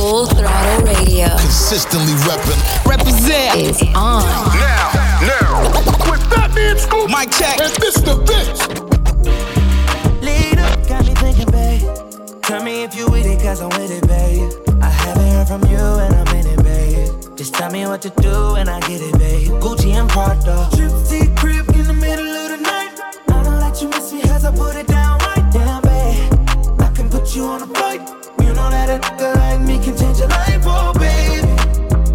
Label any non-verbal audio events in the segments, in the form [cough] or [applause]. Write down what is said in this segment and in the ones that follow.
Full Throttle Radio. Consistently repping. Represent is on. Now, now. With Fatman Scoop, Mic check. and Mr. Vince. Lead up, got me thinking, babe. Tell me if you with it, cause I'm with it, babe. I haven't heard from you and I'm in it, babe. Just tell me what to do and I get it, babe. Gucci and Prada. Trip to crib in the middle of the night. I know that you miss me as I put it down right down, babe. I can put you on a flight. You that a nigga like me can change your life, oh, baby.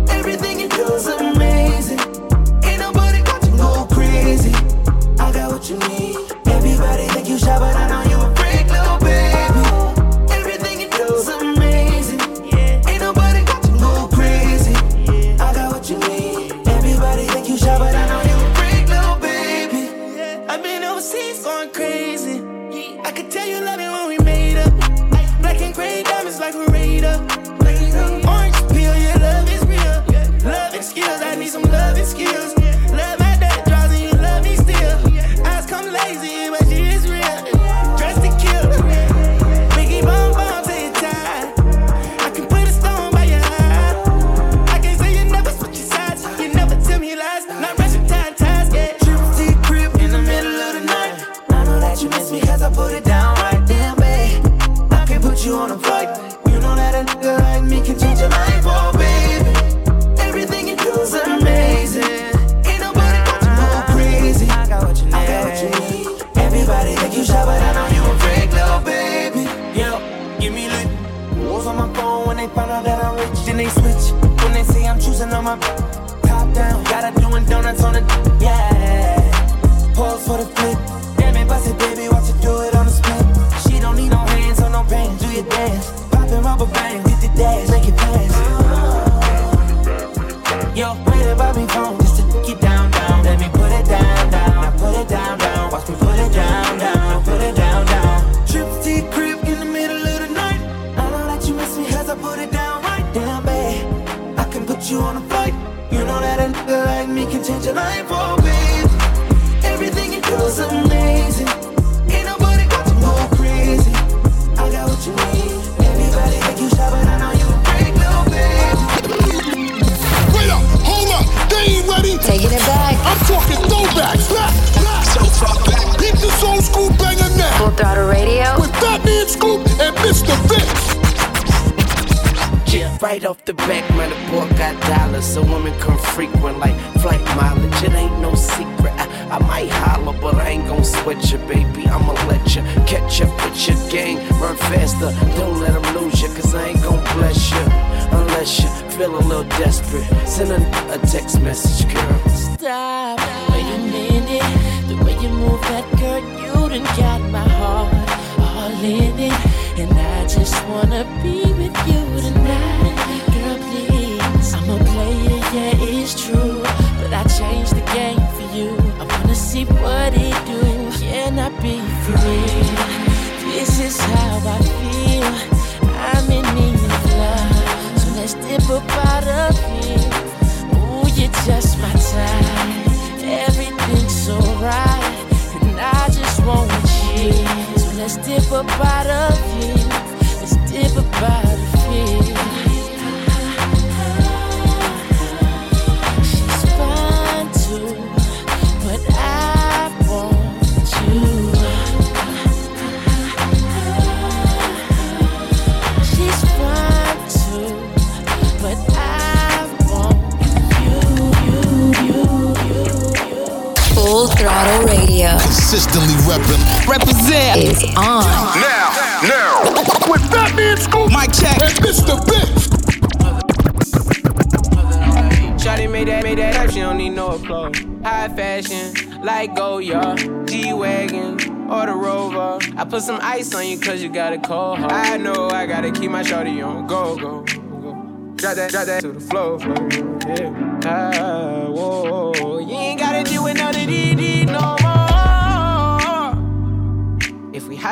Everything you do is amazing. Ain't nobody got to go crazy. I got what you need. Everybody think you shy, but I it. And I just wanna be with you tonight. Girl, please. I'm a player, yeah, it's true. But I changed the game for you. I wanna see what it do. Can I be free? This is how I feel. I'm in need of love. So let's dip up out of here. Let's dip up out of here. Let's dip up of here. Radio Consistently repping. Represent is on. Now, now. With Fatman Scoop Mic check. and Mr. Vince. Shawty made that, made that type, she don't need no applause. High fashion, like Goya, G-Wagon, or the Rover. I put some ice on you cause you got a cold heart. I know I gotta keep my shawty on go, go, go. Drop that, drop that to the floor, floor. Yeah. Ah,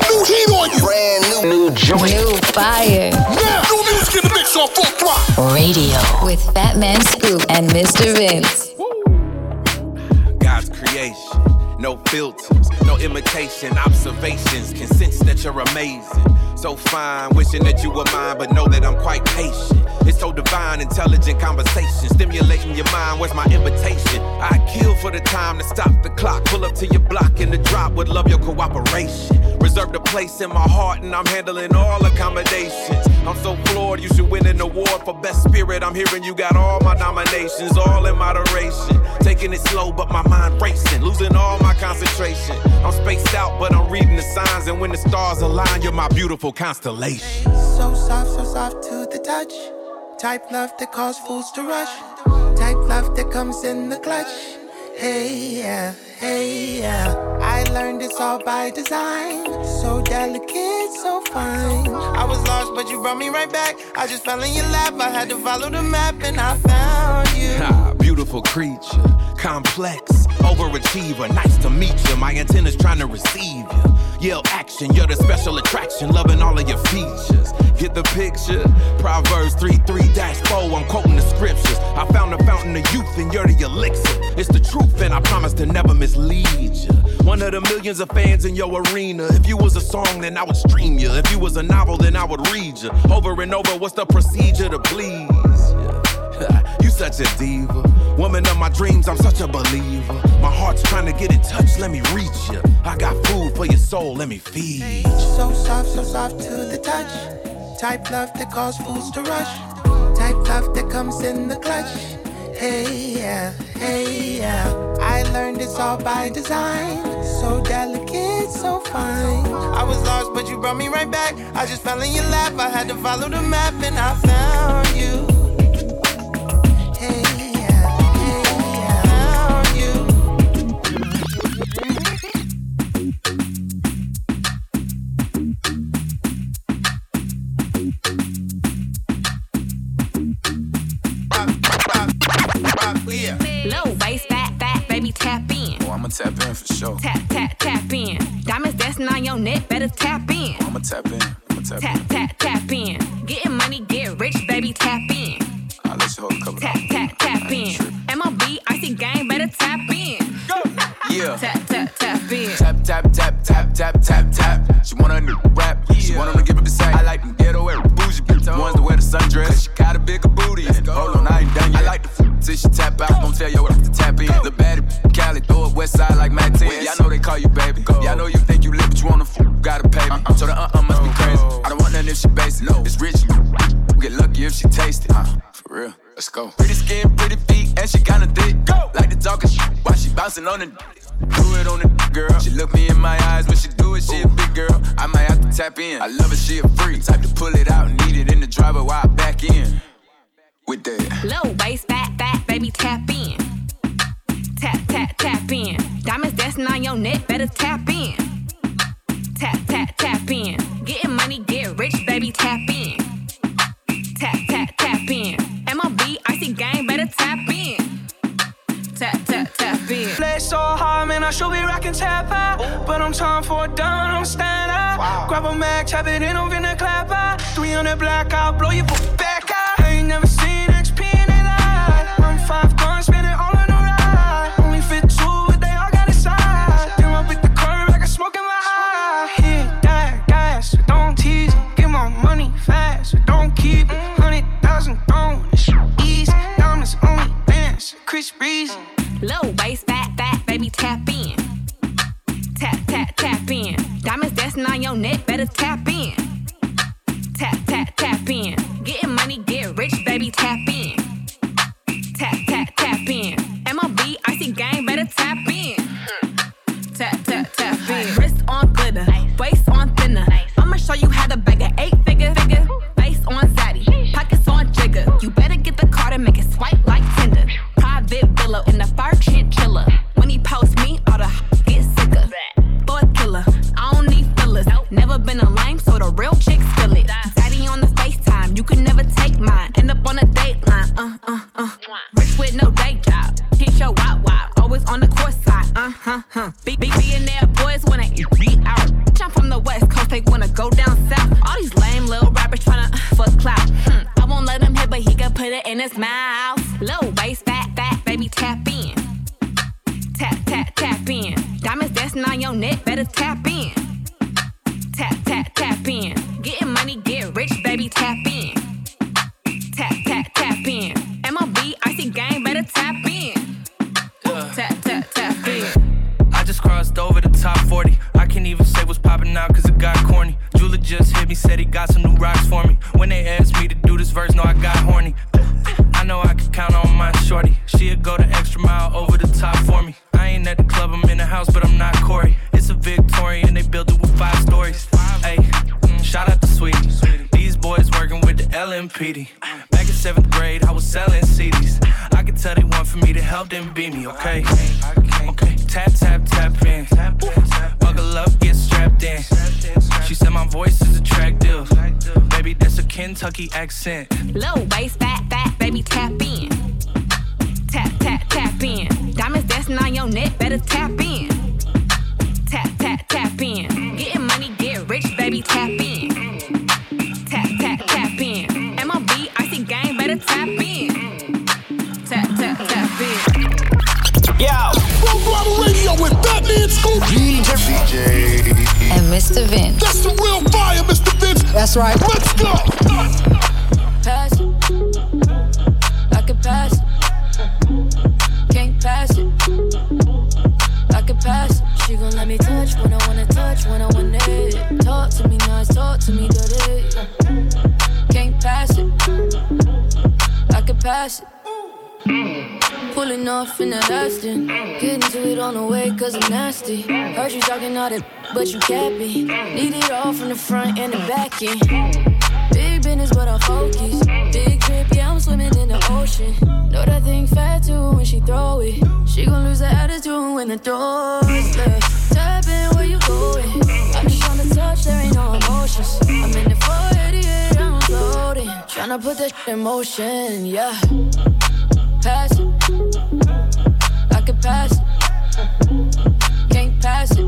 some new heat on you. Brand new, new joint. New fire. Now, new music in the mix on full throttle. Radio with Fat Man Scoop and Mr. Vince. God's creation. No filters, no imitation, observations can sense that you're amazing. So fine, wishing that you were mine, but know that I'm quite patient. It's so divine, intelligent conversation, stimulating your mind. Where's my invitation? I kill for the time to stop the clock. Pull up to your block in the drop, would love your cooperation. Reserved a place in my heart, and I'm handling all accommodations. I'm so floored, you should win an award for best spirit. I'm hearing you got all my nominations, all in moderation. Taking it slow, but my mind racing, losing all my concentration. I'm spaced out, but I'm reading the signs, and when the stars align, you're my beautiful constellation. So soft, so soft to the touch. Type love that cause fools to rush. Type love that comes in the clutch. Hey yeah, hey yeah. I learned it's all by design. So delicate, so fine. I was lost, but you brought me right back. I just fell in your lap. I had to follow the map, and I found you. Beautiful creature, complex, overachiever. Nice to meet you. My antenna's trying to receive you. Yell action, you're the special attraction, loving all of your features. Get the picture? Proverbs 3 3 4, I'm quoting the scriptures. I found the fountain of youth, and you're the elixir. It's the truth, and I promise to never mislead you. One of the millions of fans in your arena. If you was a song, then I would stream you. If you was a novel, then I would read you. Over and over, what's the procedure to please you? [laughs] You such a diva. Woman of my dreams, I'm such a believer. My heart's trying to get in touch, let me reach you. I got food for your soul, let me feed. So soft, so soft to the touch. Type love that cause fools to rush. Type love that comes in the clutch. Hey yeah, hey yeah. I learned it's all by design. So delicate, so fine. I was lost, but you brought me right back. I just fell in your lap. I had to follow the map, and I found you. Better tap in. I'ma tap in. I'ma tap, Tap, in. tap, tap in. Should be rocking tap out. But I'm time for a down, I'm stand up. Grab a mag, tap it in, I'm finna clap out. 300 black, I'll blow your it in his mouth. Low waist, fat, fat, baby, tap in. Tap, tap, tap in. Diamonds dancing on your neck, better tap in. Tap, tap, tap in. Getting money, get rich, baby, tap in. Tap, tap, tap in. MLB, icy game, better tap in. Tap, tap, tap in. I just crossed over the top 40. I can't even say what's popping out cause it got corny. Jula just hit me, said he got some new rocks for me. When they asked me to do this verse, no, I got shorty. She'll go the extra mile over the top for me. I ain't at the club, I'm in the house, but I'm not Corey. It's a Victorian, they built it with five stories. Hey, mm, shout out to Sweetie. These boys working with the LMPD. Back in seventh grade, I was selling CDs. I can tell they want for me to help them beat me, okay? Okay, tap, tap, tap in. Buckle up, get strapped in. She said my voice is attractive. Baby, that's a Kentucky accent. Low waist, fat, fat, baby, tap in. Tap, tap, tap in. Diamonds dancing on your neck, better tap in. Tap, tap, tap in. Getting money, get rich, baby, tap in. Tap, tap, tap in. MLB, icy game, better tap in. Tap, tap, tap in. Yo! Full throttle radio with Fatman Scoop. DJ. And Mr. Vince. That's the real fire, Mr. Vince. That's right. Let's go. pass it. Pulling off in the Aston. Getting to it on the way cause I'm nasty. Heard you talking all that, but you can't be. Need it all from the front and the back end. Big business, but I focus. Big trip, yeah, I'm swimming in the ocean. Know that thing fat too when she throw it. She gon' lose her attitude when the door's left. Tap in where you going. I'm just tryna touch, there ain't no emotions. I'm in the 488, I'm floating. Tryna put that in motion, yeah. Pass it. I could pass it. Can't pass it.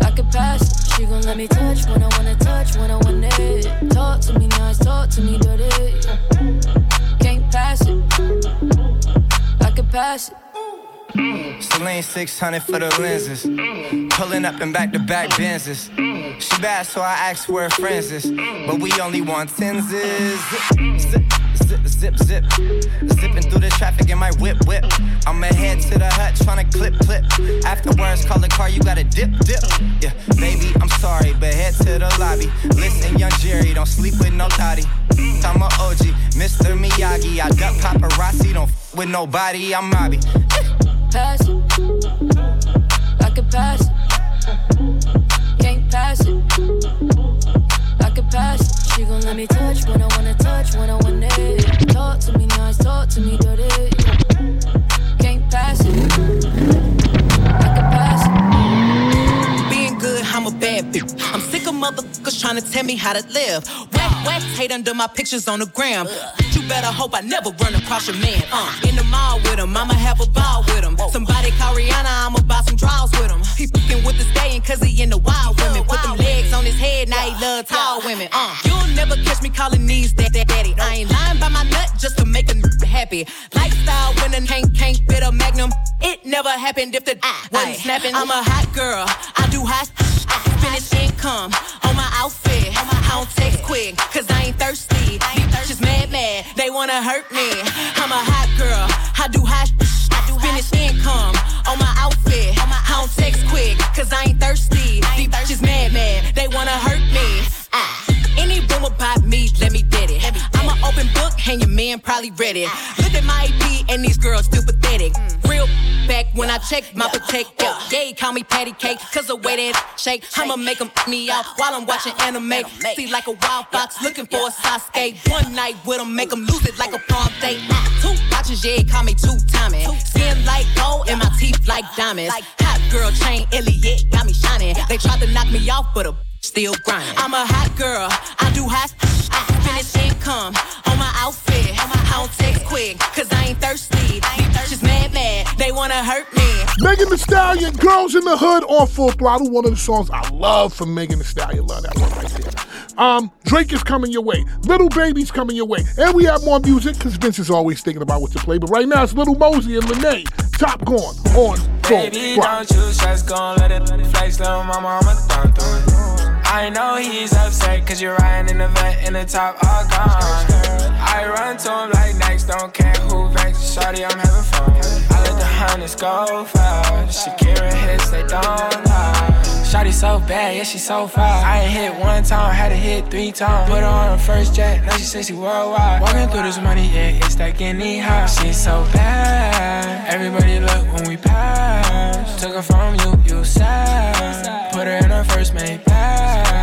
I could pass it. She gon' let me touch when I wanna touch, when I want it. Talk to me nice, talk to me dirty. Can't pass it. I can pass it. Celine 600 for the lenses. Pulling up in back to back Benzes. She bad, so I asked where her friends is. But we only want tenses. Zip, zip, zip, zip. Zipping through the traffic in my whip, whip. I'ma head to the hut, tryna clip, clip. Afterwards, call the car, you gotta dip, dip. Yeah, baby, I'm sorry, but head to the lobby. Listen, young Jerry, don't sleep with no thotty. I'm a OG, Mr. Miyagi. I duck paparazzi, don't f with nobody, I'm Mobby. How to live. Whack, whack, hate under my pictures on the gram. You better hope I never run across your man. Uh, in the mall with him, I'ma have a ball with him. Somebody call Rihanna, I'ma buy some draws with him. He fucking with the staying cause he in the wild women. Put them legs on his head, now he love tall women. Uh, you'll never catch me calling these that, that daddy. I ain't lying by my nut just to make a n- happy. Lifestyle winning, can't, can't fit a magnum. It never happened if the wasn't snapping. I'm a hot girl, I do hot Finish income on my outfit. I don't text quick, cause I ain't thirsty. These bitches mad, mad, they wanna hurt me. I'm a hot girl, I do hot Finish income on my outfit. I don't text quick, cause I ain't thirsty. These bitches mad, mad, they wanna hurt me. Ah. Any rumor about me, let me get it. Open book, and your man probably read it. Look at my EP, and these girls still pathetic. Real back when I check my protector. Yeah, call me patty cake, cause the way that shake. I'ma make them me out while I'm watching anime. See like a wild fox looking for a Sasuke. One night with him, make him lose it like a prom date. Two watches, yeah, call me two timing. Skin like gold, and my teeth like diamonds. Hot girl chain, Elliot, got me shining. They tried to knock me off, but a still grinding. I'm a hot girl, I do hot. I spend income don't text quick, cause I ain't thirsty. These just mad, mad, they wanna hurt me. Megan Thee Stallion, Girls in the Hood on Full Throttle. One of the songs I love from Megan Thee Stallion. Love that one right there. Um, Drake is coming your way. Lil Baby's coming your way. And we have more music because Vince is always thinking about what to play. But right now it's Lil Mosey and Lene. Top Gone on Full Baby, don't you stress, gon' let it flex, little mama, I'ma thumb through it. I know he's upset, cause you're riding in the vent in the top, all gone. I run to him like next, don't care who vex. Shorty, I'm having fun. I let the hundreds go fast. Shakira hits, they don't lie. Shorty so bad, yeah, she so fine. I ain't hit one time, had to hit three times. Put her on her first jet, now she says she worldwide. Walking through this money, yeah, it's like any high. She's so bad, everybody look when we pass. Took her from you, you sad. Put her in her first made bag.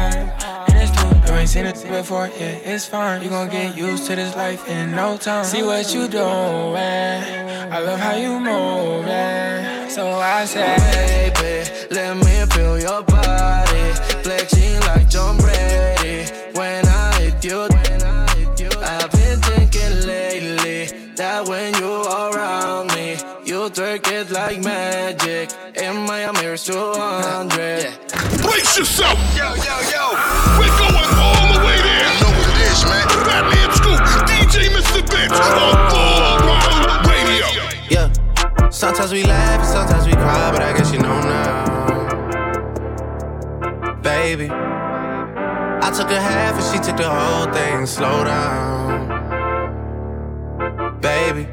Ain't seen it before, yeah, it's fine. You gon' get used to this life in no time. See what you doing, I love how you moving. So I say, baby, let me feel your body. Flexing like John Brady. When I hit you, I've been thinking lately that when you're around me, you twerk it like magic. In Miami, it's 200. Brace yourself! Yo, yo, yo! Baby, I took a half and she took the whole thing. Slow down. Baby,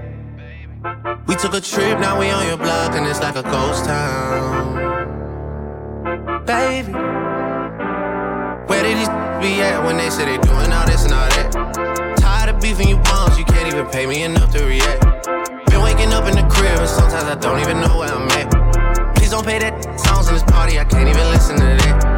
we took a trip, now we on your block and it's like a ghost town. Baby, where did these be at when they say they doing all this and all that? Tired of beefing you bums, you can't even pay me enough to react. Been waking up in the crib and sometimes I don't even know where I'm at. Please don't pay that songs in this party, I can't even listen to that.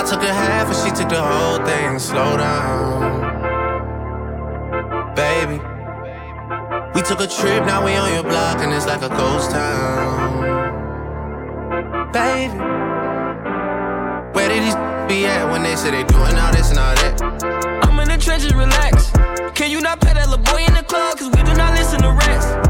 I took a half and she took the whole thing. Slow down. Baby, we took a trip, now we on your block and it's like a ghost town. Baby, where did these be at when they say they doing all this and all that? I'm in the trenches, relax. Can you not pet that little boy in the club? Cause we do not listen to rats.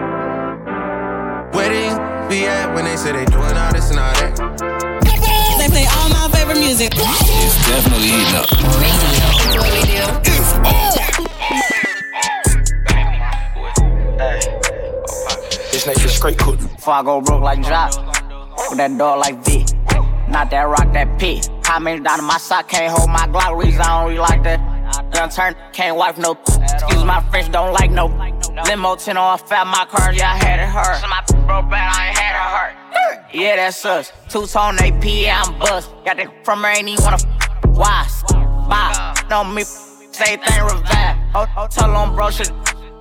where be at when they say they doing all this and all that? They play all my favorite music. It's definitely heating up. Radio. What we do. It's on. This nigga straight cool. Before I go broke like drop, with that dog like V. Not that rock, that P. How many down in my sock can't hold my Glock? Reason I don't really like that. Young turn, can't wipe no. Excuse my French, don't like no. Limo 10 on fat, my car, yeah, I had it hurt. So my [laughs] broke bad, I ain't had it hurt. Yeah, that's us. Two tone AP, yeah, I'm bust. Got that from her, ain't even wanna. f- Why? Bye. No, me, say thing revive. Oh, tell on bro, shit.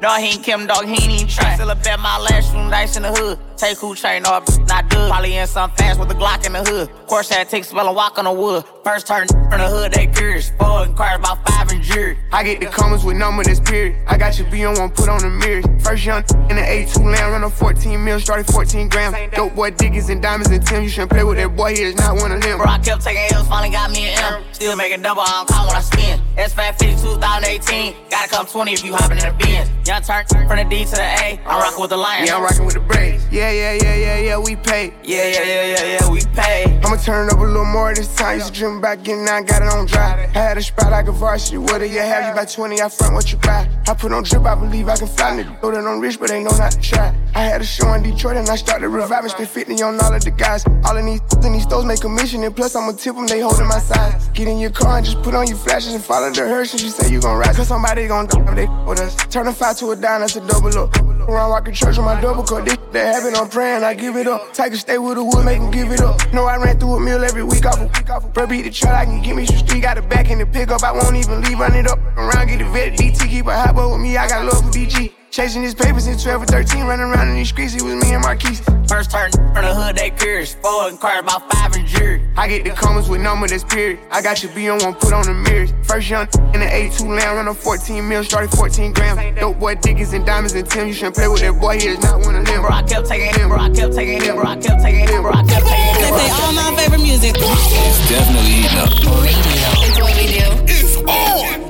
No, he ain't Kim, dog, he ain't even try. Still a bet my last room dice in the hood. Take who train, no, not good. Probably in some fast with a Glock in the hood. Course had take spell and walk on the wood. First turn from the hood, they curious. Four inquires about five and jury. I get the comments with number that's period. I got your B on one, put on the mirrors. First young in the A2 land, run a 14 mil, started 14 grams. Dope boy Dickies and diamonds and Tim. You shouldn't play with that boy, he is not one of them. Bro, I kept taking L's, finally got me an M. Still making double, I don't call when I spin. S5 50 2018. Gotta come 20 if you hopping in the Benz. Young turn from the D to the A. I'm rocking with the Lions. Yeah, I'm rocking with the Braves. Yeah, yeah, yeah, yeah, yeah, yeah, we pay. Yeah, yeah, yeah, yeah, yeah, we pay. I'ma turn it up a little more this time. Used to dream about getting out, got it on dry. I had a spot like a varsity. What do you have? You about 20, I front what you buy. I put on drip, I believe I can fly. Nigga, know that I'm rich, but they know not to try. I had a show in Detroit and I started reviving. Spent 50 on all of the guys. All of these in these stores make commission. And plus, I'ma tip them, they holding my size. Get in your car and just put on your flashes and follow the hearse. And you say you gon' ride. Cause somebody gon' die, they with us. Turn a five to a dime, that's a double up. Around rockin' church with my double cup. This that happen, I'm praying, I give it up. Take a stay with the wood, make him give it up. No, I ran through a meal every week off a. Bro, beat the truck, I can get me some street. Got the back in the pickup, I won't even leave, run it up. Around, get the vet, DT, keep a hot boy with me, I got love for DG. Chasing his papers since 12 or 13, running around in these streets, it was me and Marquise. First turn from the hood, they curious. Four inquires about five in jury. I get the comments with number that's period. I got your B on one, put on the mirrors. First young in the A2 land, run a 14 mil, started 14 grams. Dope boy Dickies and diamonds and Tim. You shouldn't play with that boy, he is not one of them. Bro, I kept taking him, bro, I kept taking him, bro, I kept taking him, bro, I kept taking him. They play all my favorite music. It's definitely heating up. Radio. That's what we do. It's on.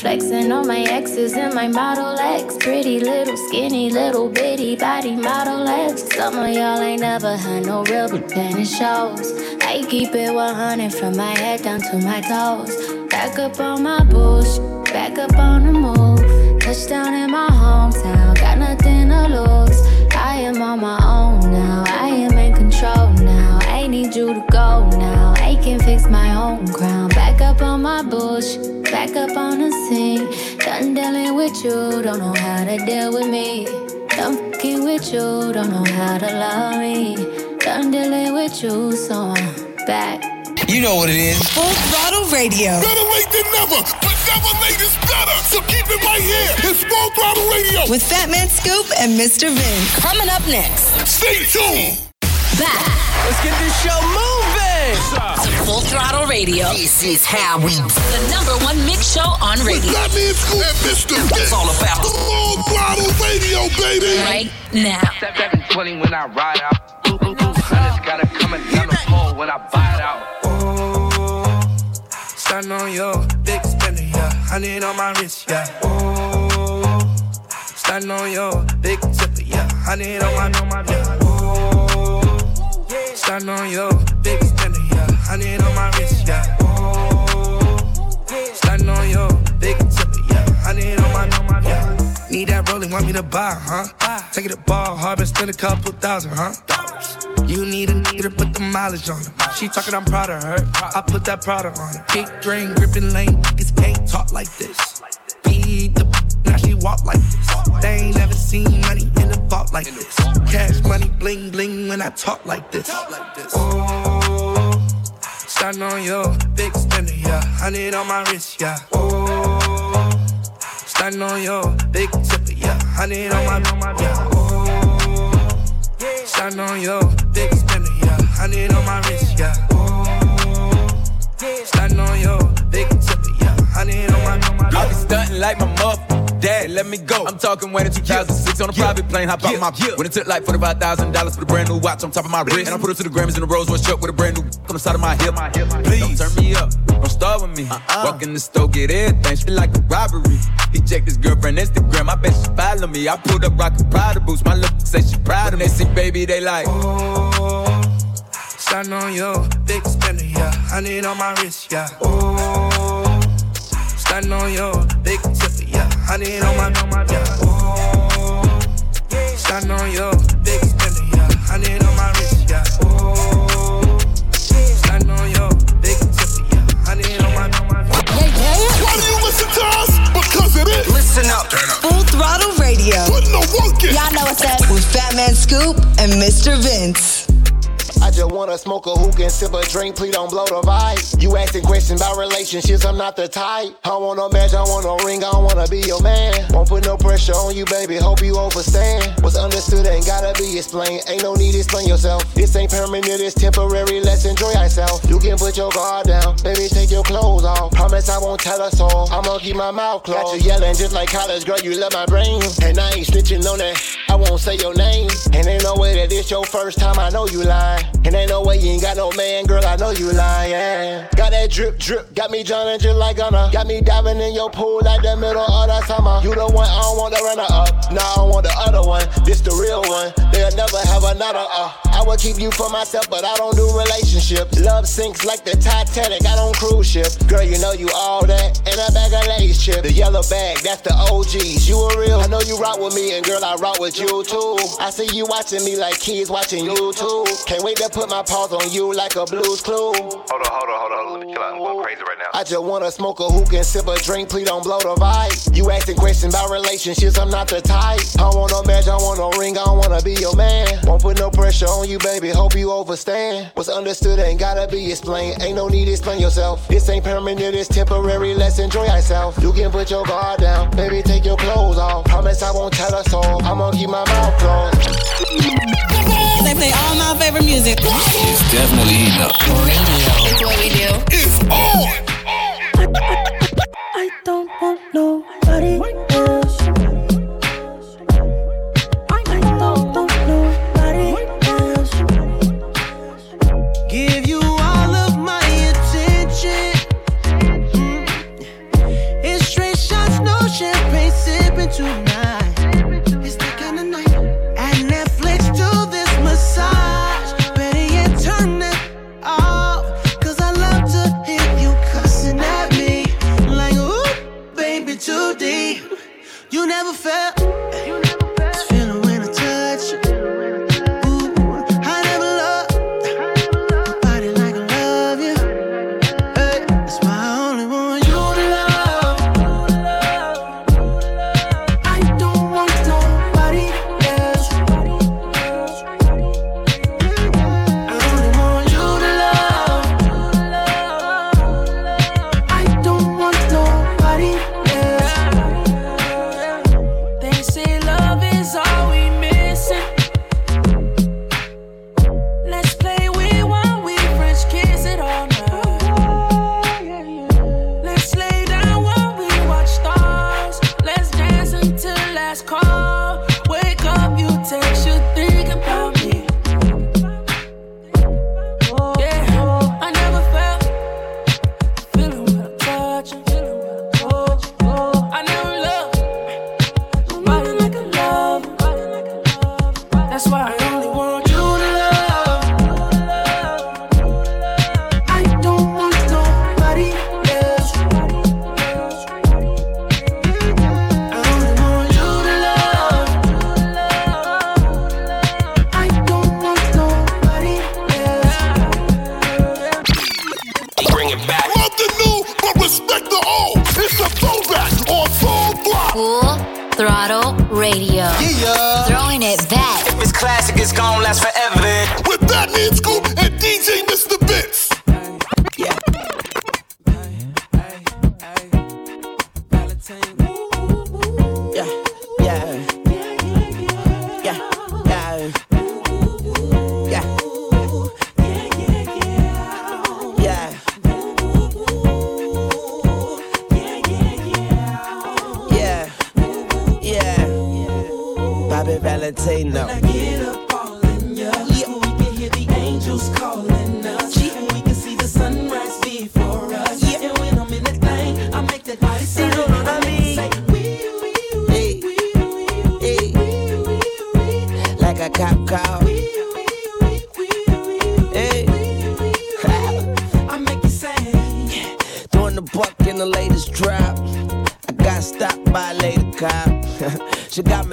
Flexing on my exes and my Model X. Pretty little, skinny, little bitty body Model X. Some of y'all ain't never had no real, but then it shows. I keep it 100 from my head down to my toes. Back up on my bush, back up on the move. Touchdown in my hometown, got nothing to lose. I am on my own now, I am in control now. I need you to go now, can fix my own crown. Back up on my bush, back up on the scene. Done dealing with you, don't know how to deal with me. Done fucking with you, don't know how to love me. Done dealing with you, so I'm back. You know what it is. Full throttle radio. Better late than never, but never late is better. So keep it right here. It's Full Throttle Radio. With Fat Man Scoop and Mr. Vin. Coming up next. Stay tuned. Back. Let's get this show moving. Full Throttle Radio. This is how we The number one mix show on With radio. Fatman Scoop and Mr. It's all about the Full Throttle Radio, baby. Right now. 720 when I ride out. Two, two, two hundreds gotta coming down the pole when I buy it out. Oh, Starting on your big spender, yeah. Honey on my wrist, yeah. Oh, starting on your big tipper, yeah. Honey on my, on my, yeah. Starting on your big spender, yeah. Honey on my wrist, yeah. Oh, starting on your big tipper, yeah. Honey on my, on my, yeah. Need that rolling, want me to buy, huh? Take it to ball, hard, but spend a couple thousand, huh? You need a nigga to put the mileage on her. She talking, I'm proud of her. I put that Prada on her. Big drain, gripping lane, niggas can't talk like this. Beat the walk like this. They ain't never seen money in the vault like this. Cash money, bling bling when I talk like this. Oh, starting on your big spender, yeah. Honey on my wrist, yeah. Oh, starting on your big tipper, yeah. Honey on my, yeah. Oh, Starting on your big spender, yeah. Need on my wrist, yeah. Oh, starting on your big tipper, yeah. Need on my. I be stunting like my mother. Dad, let me go. I'm talking when in 2006 on a private plane, hop out my When it took like $45,000 for the brand new watch on top of my wrist. And I put it to the Grammys in a Rolls Royce truck with a brand new [laughs] on the side of my hip. Please, don't turn me up. Don't start with me. Uh-uh. Walk in the store, get everything. Shit like a robbery. He checked his girlfriend Instagram. I bet she follow me. I pulled up rockin' Prada boots. My look say she proud of me. They see baby, they like. Oh, starting on your big spender, yeah. I need on my wrist, yeah. Oh, starting on your big tipper, yeah. On my, yeah. Oh, starting on your big spender, yeah. I on my wrist, yeah. Oh, starting on your big tipper, yeah. I on my, Why do you listen to us? Because it is. Listen up. Full throttle radio. Putting the work in. Y'all know what's up. With Fat Man Scoop and Mr. Vince. I just wanna smoke a hookah and sip a drink, please don't blow the vibe. You asking questions about relationships, I'm not the type. I want no match, I want no ring, I don't wanna be your man. Won't put no pressure on you, baby, hope you understand. What's understood ain't gotta be explained, ain't no need to explain yourself. This ain't permanent, it's temporary, let's enjoy ourselves. You can put your guard down, baby, take your clothes off. Promise I won't tell us all, I'ma keep my mouth closed. Got you yelling just like college, girl, you love my brain. And I ain't snitching on that, I won't say your name. And ain't no way that this your first time, I know you lying. And ain't no way you ain't got no man, girl, I know you lying. Got that drip, drip, got me drowning just like Gunna. Got me diving in your pool like the middle of the summer. You the one, I don't want the runner up. Nah, I want the other one. This the real one. They'll never have another, uh. I would keep you for myself, but I don't do relationships. Love sinks like the Titanic, I don't cruise ship. Girl, you know you all that. And a bag of lace chip. The yellow bag, that's the OGs. You a real, I know you rock with me, and girl, I rock with you too. I see you watching me like kids watching you too. Can't wait to put my paws on you like a blues clue. Hold on, hold on, hold on. Let me chill out. I'm going crazy right now. I just wanna smoke a hookah and sip a drink, please don't blow the vibe. You asking questions about relationships, I'm not the type. I don't want no match, I want no ring, I don't wanna be your man. Won't put no pressure on you, baby, hope you understand. What's understood ain't gotta be explained, ain't no need to explain yourself. This ain't permanent, it's temporary, let's enjoy ourselves. You can put your guard down, baby, take your clothes off. Promise I won't tell us all, I'ma keep my mouth closed. They play all my favorite music. It's definitely heating up. It's what we do. It's on.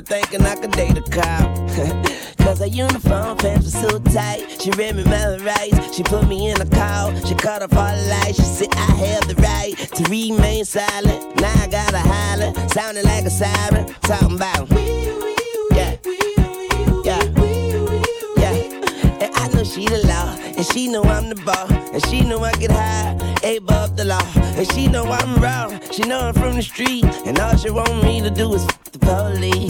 Thinking I could date a cop. [laughs] Cause her uniform pants were so tight. She read me my rights. She put me in a call. She cut off all the lights. She said I have the right to remain silent. Now I gotta holler, sounding like a siren. Talking about. Yeah. Yeah. Yeah. And I know she the law. And she know I'm the ball. And she know I get high, above the law. And she know I'm raw. She know I'm from the street. And all she want me to do is f- the police.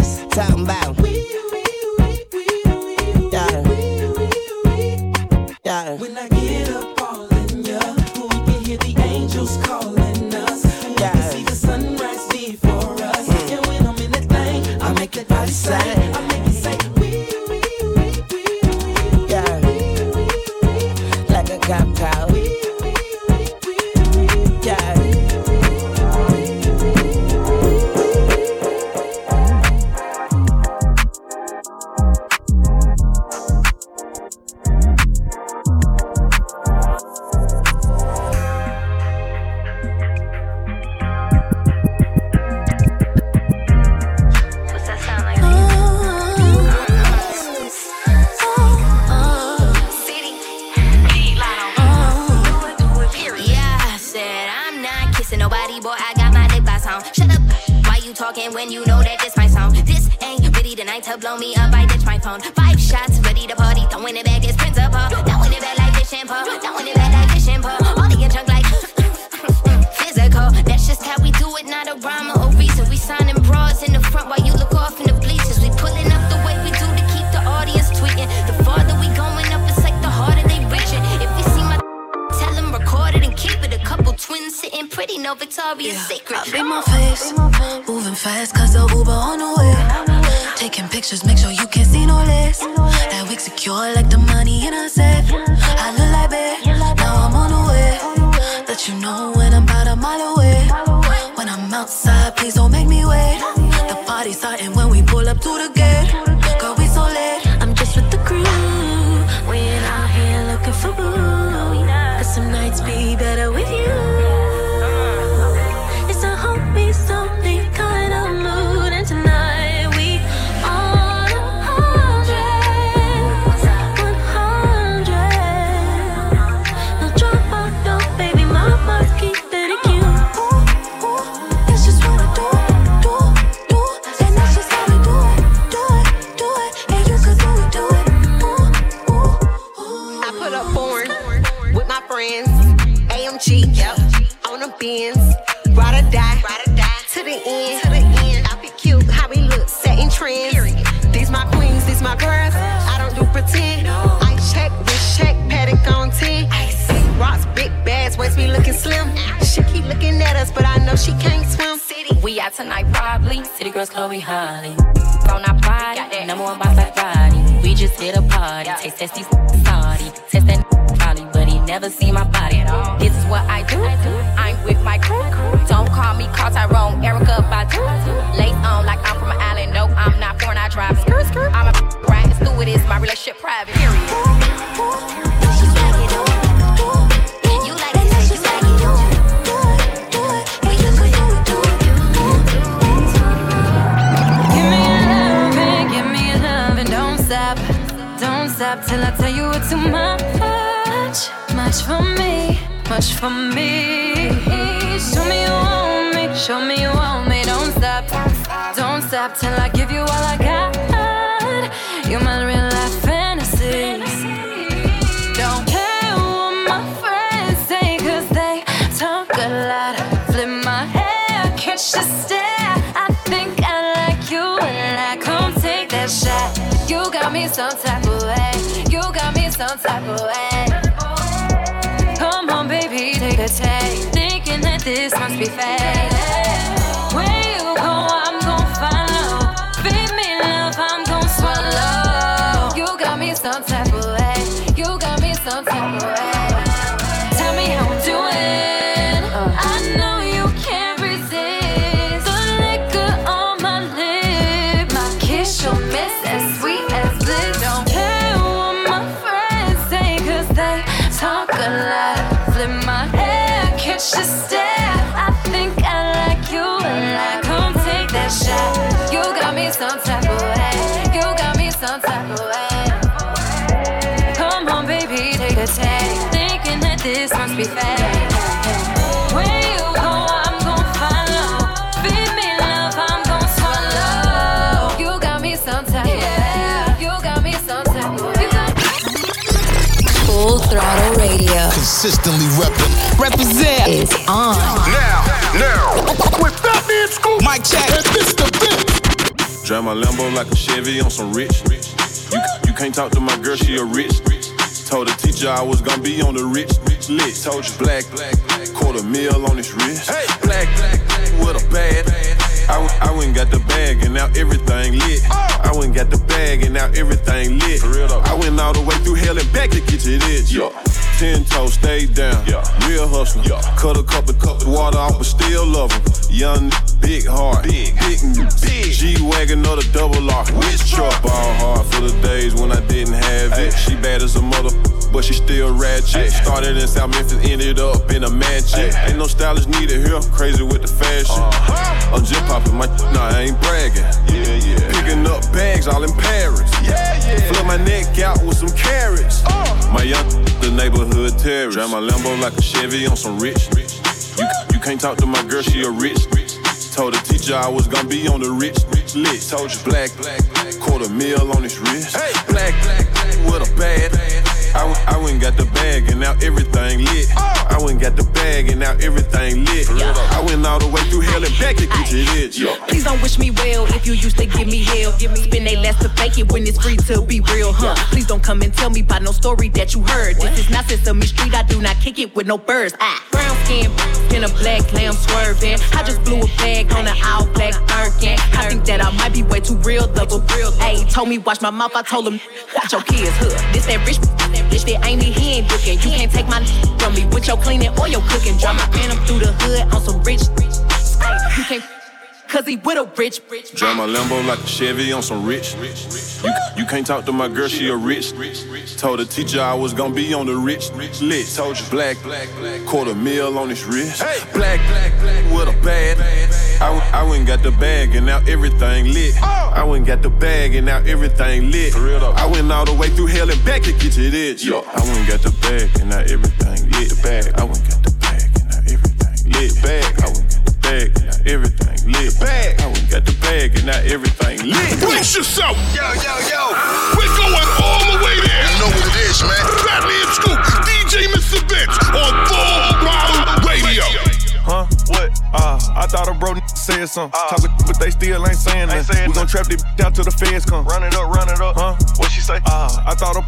Talking when you know that this my song? This ain't really the night to blow me up. I ditch my phone. Five shots, ready to party. Throwing it back, it's principal. Throwing it back like this shampoo. Throwing it back like this shampoo. All in your junk like [laughs] physical. That's just how we do it, not a rhyme or a reason. We signing bras in the front while you look pretty, no Victoria's Secret. I beat my face, moving fast cause the Uber on the way. Taking pictures, make sure you can't see no less. That wig secure like the money in a safe. I look like babe, now I'm on the way. Let you know when I'm about a mile away. When I'm outside, please don't make me wait. The party's starting when we pull up to the gate. The. Ride or die, ride or die. To the end, to the end. I be cute, how we look, setting trends. These my queens, these my girls. I don't do pretend. I check, wrist check, Patek on 10. Rocks, big bags, waist be looking slim. She keep looking at us, but I know she can't swim. City. We out tonight, probably. City girls, Chloe Holly. On our body, number one boss like body. We just hit a party. Taste test these salty. Test that probably, but he never seen my body at all. This is what I do. I'm with some type of way. You got me some type of way. Come on, baby, take a take. Thinking that this must be fate. Some type of way. You got me some type of way. Come on, baby, take a take. Thinking that this must be fake. When you go, I'm gon' follow. Feed me love, I'm gon' swallow. You got me some type of way. You got me some type of way. Full Throttle Radio Consistently reppin'. Represent is on. Now, now. With that Fatman Scoop Mike check. and Mr. Vince. Drive my Lambo like a Chevy on some rich. You, you can't talk to my girl, she a rich. Told the teacher I was gonna be on the rich lit. Told you black, black, quarter mil on his wrist. Hey, black, with a bad. I, I went and got the bag and now everything lit. I went and got the bag and now everything lit. I went all the way through hell and back to get to this. Ten toes, stay down. Yeah. Real hustler. Cut a couple cups of water off, but still love him. Young, big heart. Big, big, big. G Wagon or the double R. Which truck? Ball hard for the days when I didn't have it. She bad as a mother, but she still ratchet. Started in South Memphis, ended up in a mansion. Ain't no stylist needed here. Crazy with the fashion. Uh-huh. I'm just popping my, nah, I ain't bragging. Yeah, yeah. Picking up bags all in Paris. Yeah, yeah. Flip my neck out with some carrots. Uh. My young, the neighborhood terrorist. Drive my Lambo like a Chevy on some rich. You, you can't talk to my girl, she a rich. Told the teacher I was gonna be on the rich list. Told you black, black, black quarter mil on his wrist. Hey, black, with a bad. I, I went and got the bag and now everything lit. I went got the bag and now everything lit. I went all the way through hell and back to get to this. Please don't wish me well if you used to give me hell. Give me spend they last to fake it when it's free to be real, huh? Please don't come and tell me about no story that you heard. This is not Sesame Street. I do not kick it with no birds. Ah, brown skin in a black lamb swerving. I just blew a bag on an all black Birkin. I think that I might be way too real, double real. Hey, told me watch my mouth. I told him watch your kids, huh? This that rich. Bitch, that ain't me, he ain't looking. You can't take my from me with your cleaning or your cooking. Drive my phantom through the hood on some rich. Ay, you can't, cause he with a rich, rich. Drive my Lambo like a Chevy on some rich. You, you can't talk to my girl, she a rich. Told the teacher I was gonna be on the rich lit. Told you black, quarter mil on his wrist. Black, with a bad. I, w- I went and got the bag and now everything lit. I went and got the bag and now everything lit. I went all the way through hell and back to get to this. I went and got the bag and now everything lit. The bag. I went got the bag and now everything lit. Bag. I went and got the bag and now everything lit. Bag. I went got the bag and now everything lit. Brace yourself. Yo, yo, yo. We're going all the way there. You know what it is, man. Fatman Scoop, DJ Mr. Vince on Full Throttle Radio. Huh? What? Uh, I thought a bro n- said something. Talking, but they still ain't saying nothing. We gon' trap this out till the feds come. Run it up, run it up. Huh? What she say? Uh, I thought a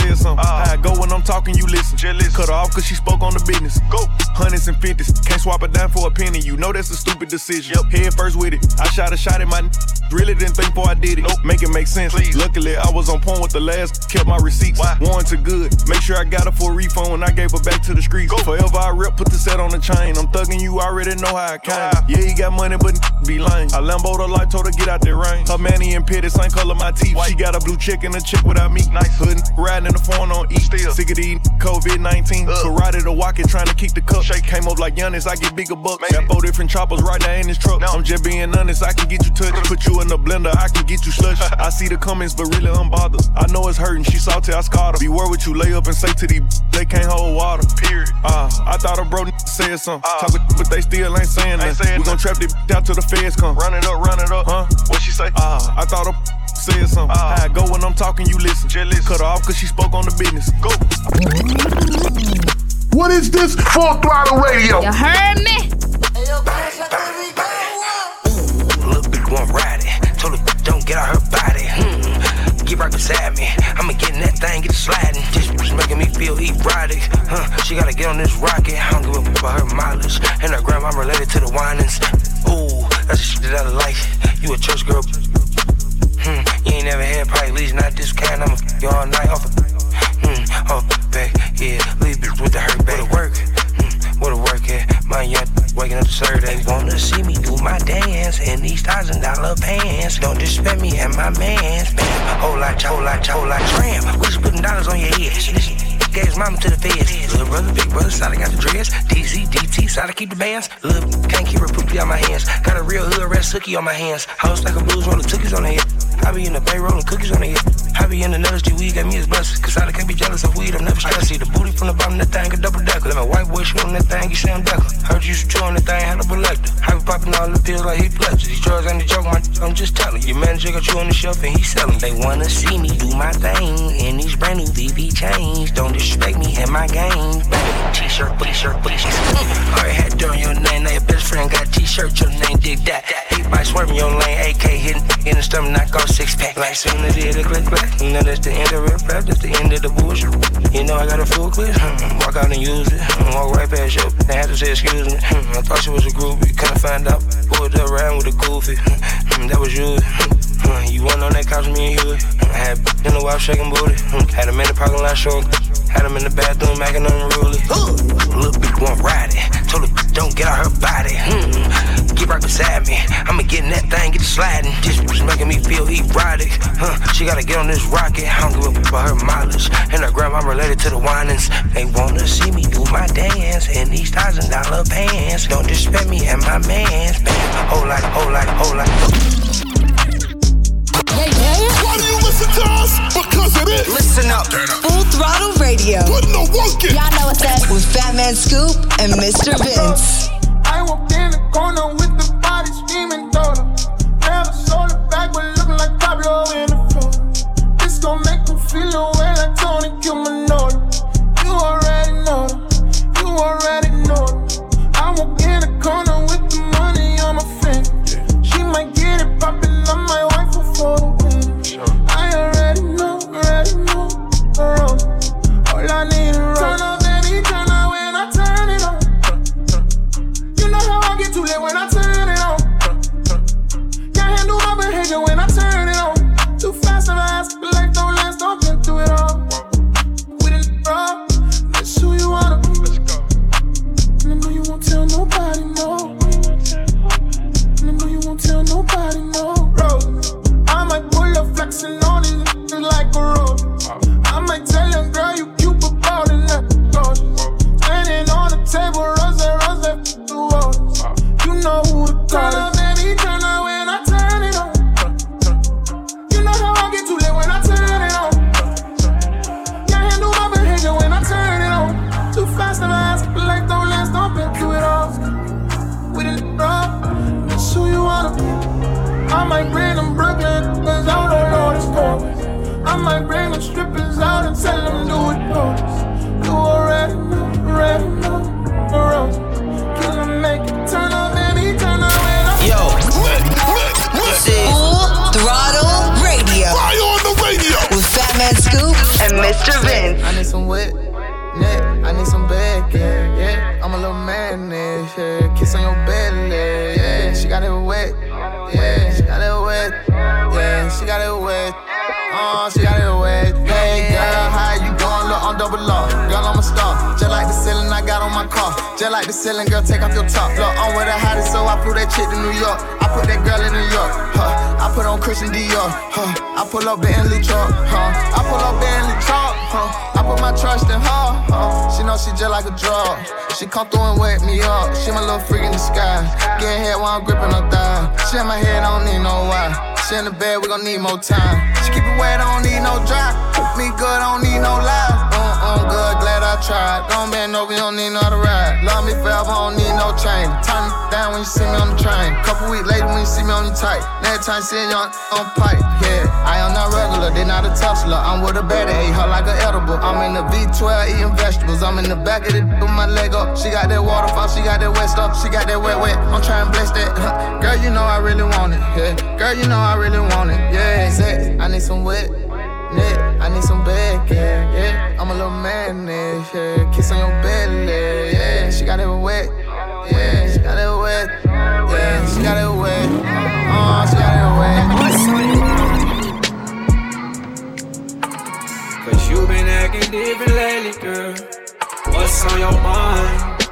said something. Uh. How I go when I'm talking, you listen. Cut her off cause she spoke on the business. Go. Hundreds and fifties. Can't swap it down for a penny. You know that's a stupid decision. Yep. Head first with it. I shot a shot at my n- Really didn't think before I did it. Nope. Make it make sense. Please. Luckily, I was on point with the last. Kept my receipts. Why? Warranted good. Make sure I got her for a refund when I gave her back to the streets. Go. Forever I rep, put the set on the chain. I'm thugging you, already know how I came. Yeah, he got money, but be lame. I Lambo the light, told her get out that rain. Her manny and pitty, same color my teeth. She got a blue chick and a chick without me. Nice. Hood riding in the phone on E. Still. Sick of these COVID 19. Karate to walk it, trying to keep the cup. Shake. Came up like Giannis, I get bigger bucks. Got four different choppers right there in this truck. I'm just being honest, I can get you touched. Put you in the blender, I can get you slush. [laughs] I see the comments, but really unbothered. I know it's hurting, she salty, I scarred her. Beware what you lay up and say to these, they can't hold water. Period. Uh, I thought a bro said something. Talking, but they still ain't saying nothing. Saying We gon' trap this out till the feds come. Run it up, run it up. Huh? What she say? Uh, I thought a said something. How I go when I'm talking, you listen. Cut her off cause she spoke on the business. Go. What is this? Full Throttle Radio. You heard me? Little bitch won't ride it. Told her don't get out her body. Hmm. Get right beside me. I'ma get in that thing, get sliding. Just was making me feel erotic. Huh? She gotta get on this rocket. I don't give a fuck about her mileage. And her grandma related to the whinings. Ooh, that's the shit that I like. You a church girl. You ain't never had probably least not this kind. I'ma f you all night off a Hmm. Off the back. Yeah. Leave bitch with the hurt back. What a work. Hmm. What a work at. My young waking up Saturday. They wanna see me do my dance in these thousand dollar pants. Don't disrespect me and my mans. Bam, whole lot, whole lot, whole lot, tram. We just putting dollars on your head. Listen, gave his mama to the feds. Little brother, big brother, Sally got the dreads. DZ, DT, Sally keep the bands. Little can't keep her poopy on my hands. Got a real hood red hooky on my hands. House like a blues rolling cookies on the head. I be in the bay rolling cookies on the head. I be in the nuts, weed got me as blessed. Cause I can't be jealous of weed, I'm never stressed. See the booty from the bottom, that thing a double decker. Let my white boy shoot on that thing, you Sam Decker. Heard you shoot on that thing, had a selector. I be popping all the pills like he pledges. These drugs ain't a joke, my I'm just telling. Your manager got you on the shelf and he selling. They wanna see me do my thing in these brand new VV chains. Don't disrespect me and my game. T-shirt, t-shirt, t-shirt. [laughs] Already had your name, now your best friend got t-shirt, your name, dig that. Big bike swerving your lane, AK hitting in the stomach, knock off six pack. Like soon as it click clack, you know that's the end of rip rap, that's the end of the bullshit. You know I got a full clip, hmm, walk out and use it, hmm, walk right past you, they had to say excuse me. Hmm, I thought she was a groupie, couldn't find out. Pulled up around with a goofy, that was you. You went on that couch, me and you. I had in the wife shaking booty. Had him in the parking lot showing. Had him in the bathroom macking unruly. Little bitch won't ride it. Told her don't get out her body. Hmm. Get right beside me. I'ma get in that thing, get sliding. This was making me feel erotic. Huh. She gotta get on this rocket. I don't give a for her mileage. And her grandma related to the whinings. They wanna see me do my dance in these thousand dollar pants. Don't disrespect me and my mans. Man, whole lot, whole lot, whole lot. Why do you listen to us? Because it is. Listen up. Full Throttle Radio. Putting the work in. Y'all know what's up. With Fatman Scoop and Mr. Vince. I walked in the corner with know she come through and wake me up. She my little freak in the sky. Get head while I'm gripping her thigh. She in my head, I don't need no why. She in the bed, we gon' need more time. She keep it wet, I don't need no dry. Me good, I don't need no lies. I tried. Don't bend over, you don't need no other ride. Love me forever, I don't need no chain. Turn down when you see me on the train. Couple weeks later when you see me on the tight. Next time see you on, on pipe, yeah. I am not regular, they not a tussler. I'm with a baddie, ate her like an edible. I'm in the V12 eating vegetables. I'm in the back of the with my leg up. She got that waterfall, she got that wet stuff, she got that wet wet. I'm trying to bless that. [laughs] Girl, you know I really want it, yeah. Girl, you know I really want it, yeah. Sex, I need some wet. Neck, I need some back, yeah, yeah. I'm a little man, yeah. Kiss on your belly, yeah. She got it wet, yeah. She got it wet, yeah. She got it wet, oh, she got it wet. Cause you been acting different lately, girl. What's on your mind?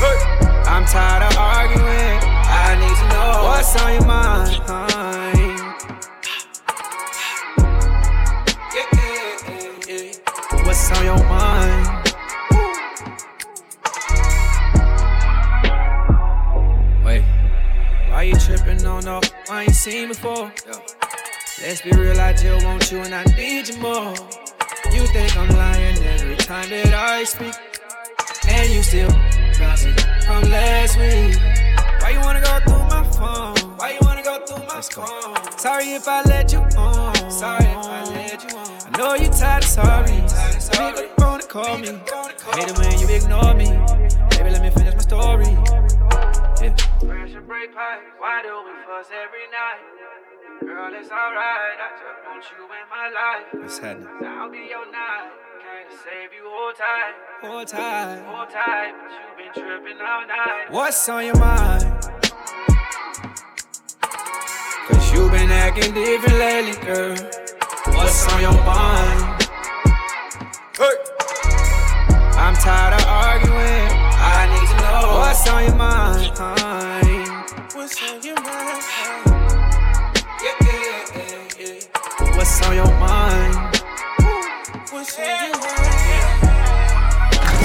Hey. I'm tired of arguing. I need to know what's on your mind. More. Let's be real, I just want you and I need you more. You think I'm lying every time that I speak, and you still bouncing from last week. Why you wanna go through my phone? Why you wanna go through my phone? Sorry if I let you on. Sorry if I let you on. I know you tired of sorry. Pick up the phone and call me. I hate it when you ignore me. Baby, let me finish break pipe, why do we fuss every night? Girl, it's alright, I just want you in my life. What's happening? I'll be your night, came to save you, hold tight. Hold tight. Hold tight, but you been tripping all night. What's on your mind? Cause you been acting different lately, girl. What's on your mind? Hey. I'm tired of arguing. I need to know what's on your mind. What's on your mind? Yeah, yeah, yeah, yeah. What's on your mind? What's on your mind?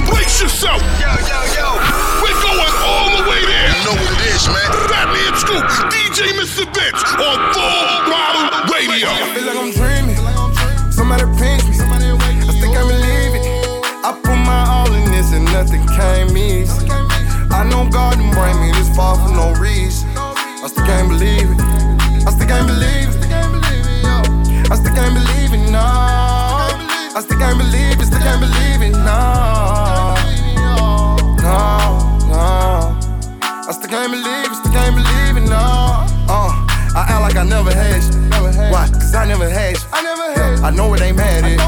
Brace yourself. Yo, yo, yo. We're going all the way there. You know what it is, man. Fatman Scoop, DJ Mr. Vince on Full Throttle Radio. I feel like I'm dreaming. Somebody pinch me. I think I believe it. I put my all in this and nothing came easy. I know God didn't bring me this far for no reason. I still can't believe it. I still can't believe it. I still can't believe you I still can't believe it, I still can't believe no. I still can't believe it, still can't believe it, no. No, no. I still can't believe it, still can't believe it, no. Uh, I act like I never had you. Why? Cause I never had you. I never had I know it ain't mad at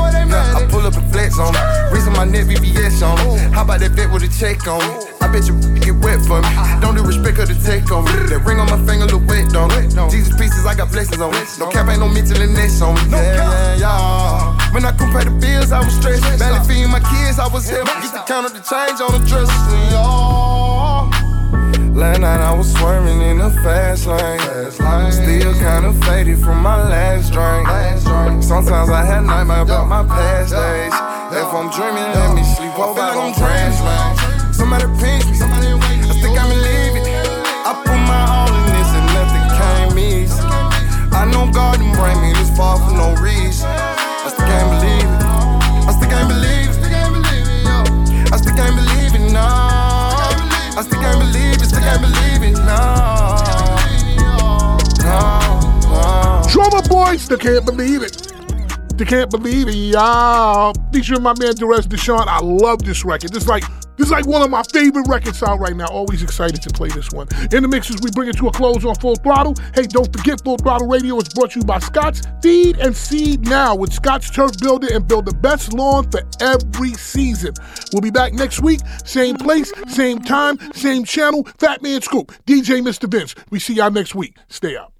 I pull up and flex on it. Reason my neck VVS on it. How about that bet with a check on it? I you get wet for me. Don't do respect or the take on me. That ring on my finger look wet, don't it? Jesus pieces, I got blessings on it. No cap, ain't no mental and nest on me. Yeah, yeah, yeah. When I couldn't pay the bills, I was stressed. Barely feeding my kids, I was helping. Get the count up the change on the dresser. Yeah. Last night I was swerving in the fast lane. Still kinda faded from my last drink. Sometimes I had nightmares about my past days. If I'm dreaming, let me sleep over like I'm dreaming. Somebody pinch me. I still got me leaving. I put my all in this and nothing came easy. I know God didn't bring me this far for no reason. I still can't believe it. I still can't believe it. I still can't believe it, no. I still can't believe it, still can't believe it, no. No, no. Drummer boys, they can't believe it. They can't believe it, y'all. Featuring my man Derez De'Shon. I love this record. This is like this is like one of my favorite records out right now. Always excited to play this one. In the mixes, we bring it to a close on Full Throttle. Hey, don't forget Full Throttle Radio is brought to you by Scott's Feed and Seed Now with Scott's Turf Builder and build the best lawn for every season. We'll be back next week, same place, same time, same channel. Fatman Scoop, DJ Mr. Vince. We see y'all next week. Stay up.